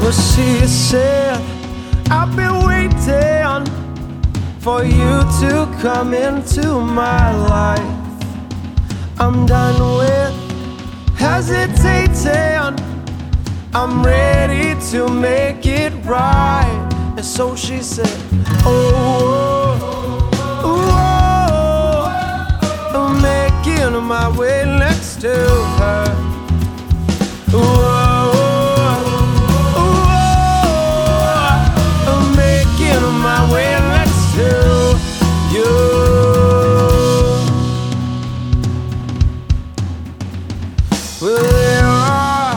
Well, she said, I've been waiting for you to come into my life. I'm done with hesitating. I'm ready to make it right. And so she said, Oh, oh, oh, I'm making my way next to her. Well, there are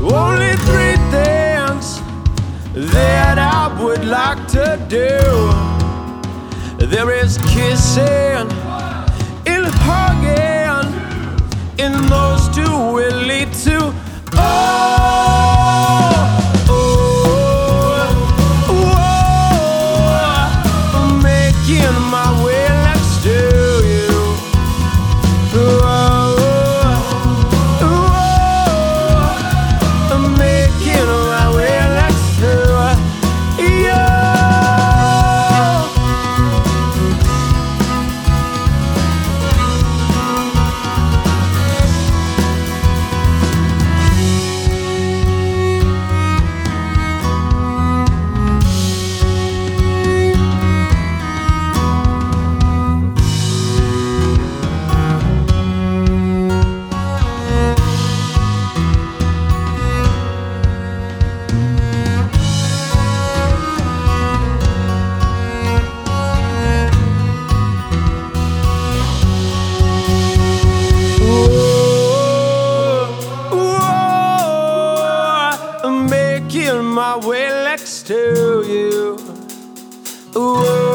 only three things that I would like to do. There is kissing in hugging, and those two will lead to. Oh. my way my way next to you. Whoa.